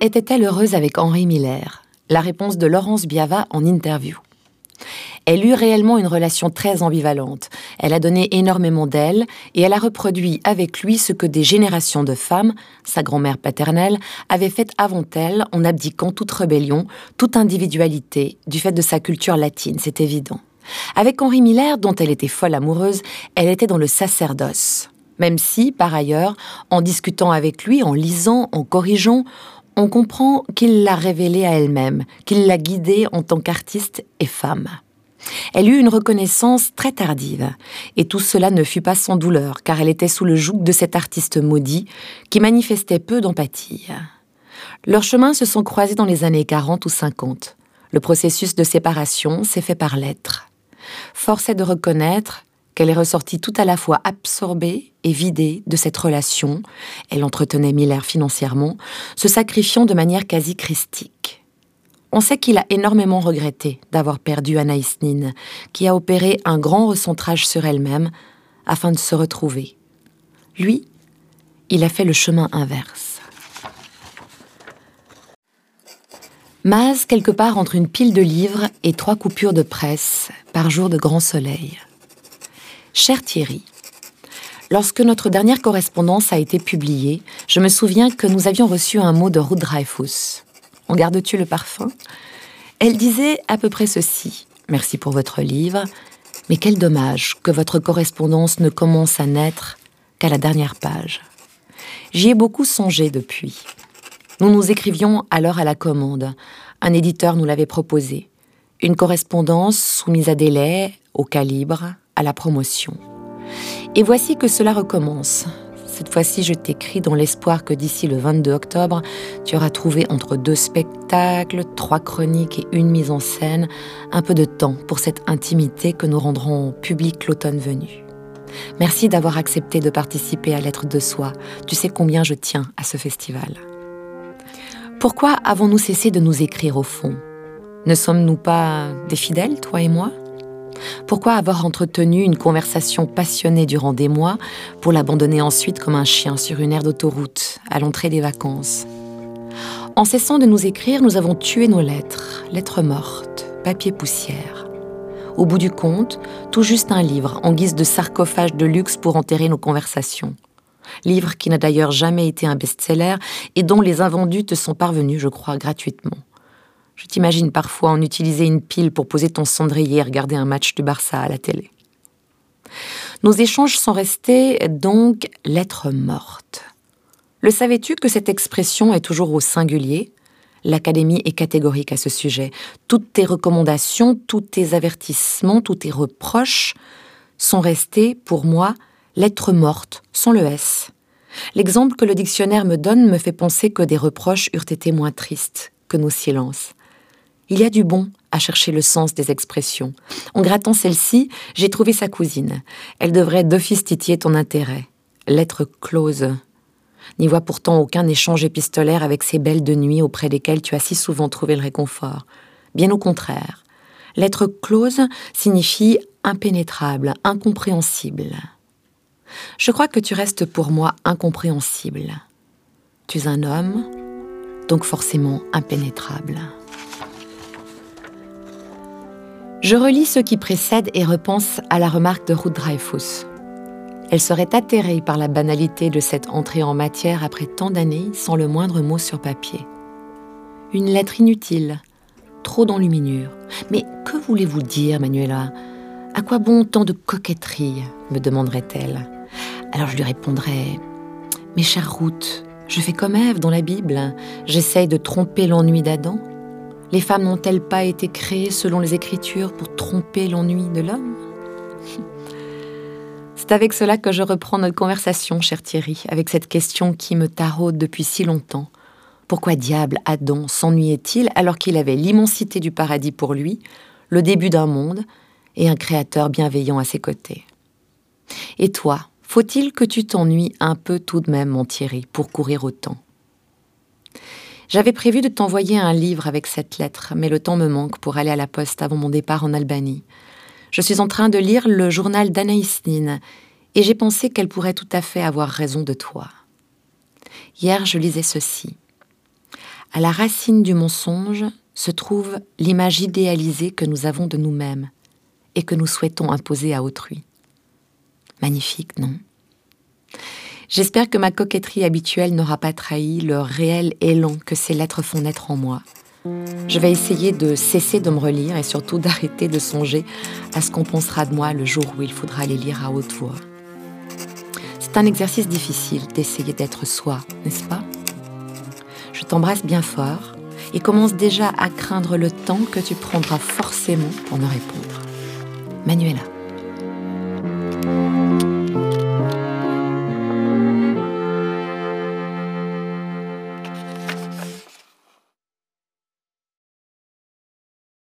était-elle heureuse avec Henri Miller La réponse de Laurence Biava en interview. Elle eut réellement une relation très ambivalente. Elle a donné énormément d'elle et elle a reproduit avec lui ce que des générations de femmes, sa grand-mère paternelle, avaient fait avant elle en abdiquant toute rébellion, toute individualité, du fait de sa culture latine, c'est évident. Avec Henri Miller, dont elle était folle amoureuse, elle était dans le sacerdoce. Même si, par ailleurs, en discutant avec lui, en lisant, en corrigeant, on comprend qu'il l'a révélée à elle-même, qu'il l'a guidée en tant qu'artiste et femme. Elle eut une reconnaissance très tardive, et tout cela ne fut pas sans douleur, car elle était sous le joug de cet artiste maudit qui manifestait peu d'empathie. Leurs chemins se sont croisés dans les années 40 ou 50. Le processus de séparation s'est fait par lettres. Force est de reconnaître qu'elle est ressortie tout à la fois absorbée et vidée de cette relation, elle entretenait Miller financièrement, se sacrifiant de manière quasi christique. On sait qu'il a énormément regretté d'avoir perdu Anaïs Nin, qui a opéré un grand recentrage sur elle-même afin de se retrouver. Lui, il a fait le chemin inverse. Maz, quelque part entre une pile de livres et trois coupures de presse par jour de grand soleil. Cher Thierry, lorsque notre dernière correspondance a été publiée, je me souviens que nous avions reçu un mot de Ruth Dreyfus. En gardes-tu le parfum? Elle disait à peu près ceci. Merci pour votre livre, mais quel dommage que votre correspondance ne commence à naître qu'à la dernière page. J'y ai beaucoup songé depuis. Nous nous écrivions alors à la commande. Un éditeur nous l'avait proposé. Une correspondance soumise à délai, au calibre, à la promotion. Et voici que cela recommence. Cette fois-ci, je t'écris dans l'espoir que d'ici le 22 octobre, tu auras trouvé entre deux spectacles, trois chroniques et une mise en scène, un peu de temps pour cette intimité que nous rendrons publique l'automne venu. Merci d'avoir accepté de participer à l'être de soi. Tu sais combien je tiens à ce festival. Pourquoi avons-nous cessé de nous écrire au fond? Ne sommes-nous pas des fidèles, toi et moi? Pourquoi avoir entretenu une conversation passionnée durant des mois pour l'abandonner ensuite comme un chien sur une aire d'autoroute à l'entrée des vacances? En cessant de nous écrire, nous avons tué nos lettres, lettres mortes, papier poussière. Au bout du compte, tout juste un livre en guise de sarcophage de luxe pour enterrer nos conversations. Livre qui n'a d'ailleurs jamais été un best-seller et dont les invendus te sont parvenus, je crois, gratuitement. Je t'imagine parfois en utiliser une pile pour poser ton cendrier et regarder un match du Barça à la télé. Nos échanges sont restés donc lettres mortes. Le savais-tu que cette expression est toujours au singulier? L'Académie est catégorique à ce sujet. Toutes tes recommandations, tous tes avertissements, tous tes reproches sont restés, pour moi, lettres mortes, sans le S. L'exemple que le dictionnaire me donne me fait penser que des reproches eurent été moins tristes que nos silences. Il y a du bon à chercher le sens des expressions. En grattant celle-ci, j'ai trouvé sa cousine. Elle devrait d'office titiller ton intérêt. Lettre close. N'y vois pourtant aucun échange épistolaire avec ces belles de nuit auprès desquelles tu as si souvent trouvé le réconfort. Bien au contraire. Lettre close signifie impénétrable, incompréhensible. Je crois que tu restes pour moi incompréhensible. Tu es un homme, donc forcément impénétrable. Je relis ce qui précède et repense à la remarque de Ruth Dreyfus. Elle serait atterrée par la banalité de cette entrée en matière après tant d'années sans le moindre mot sur papier. Une lettre inutile, trop d'enluminure. Mais que voulez-vous dire, Manuela? À quoi bon tant de coquetterie me demanderait-elle. Alors je lui répondrais Mes chères Ruth, je fais comme Ève dans la Bible. J'essaye de tromper l'ennui d'Adam les femmes n'ont-elles pas été créées selon les Écritures pour tromper l'ennui de l'homme? C'est avec cela que je reprends notre conversation, cher Thierry, avec cette question qui me taraude depuis si longtemps. Pourquoi diable Adam s'ennuyait-il alors qu'il avait l'immensité du paradis pour lui, le début d'un monde et un créateur bienveillant à ses côtés? Et toi, faut-il que tu t'ennuies un peu tout de même, mon Thierry, pour courir autant? J'avais prévu de t'envoyer un livre avec cette lettre, mais le temps me manque pour aller à la poste avant mon départ en Albanie. Je suis en train de lire le journal d'Anaïs Nin, et j'ai pensé qu'elle pourrait tout à fait avoir raison de toi. Hier, je lisais ceci. À la racine du mensonge se trouve l'image idéalisée que nous avons de nous-mêmes et que nous souhaitons imposer à autrui. Magnifique, non? J'espère que ma coquetterie habituelle n'aura pas trahi le réel élan que ces lettres font naître en moi. Je vais essayer de cesser de me relire et surtout d'arrêter de songer à ce qu'on pensera de moi le jour où il faudra les lire à haute voix. C'est un exercice difficile d'essayer d'être soi, n'est-ce pas? Je t'embrasse bien fort et commence déjà à craindre le temps que tu prendras forcément pour me répondre. Manuela.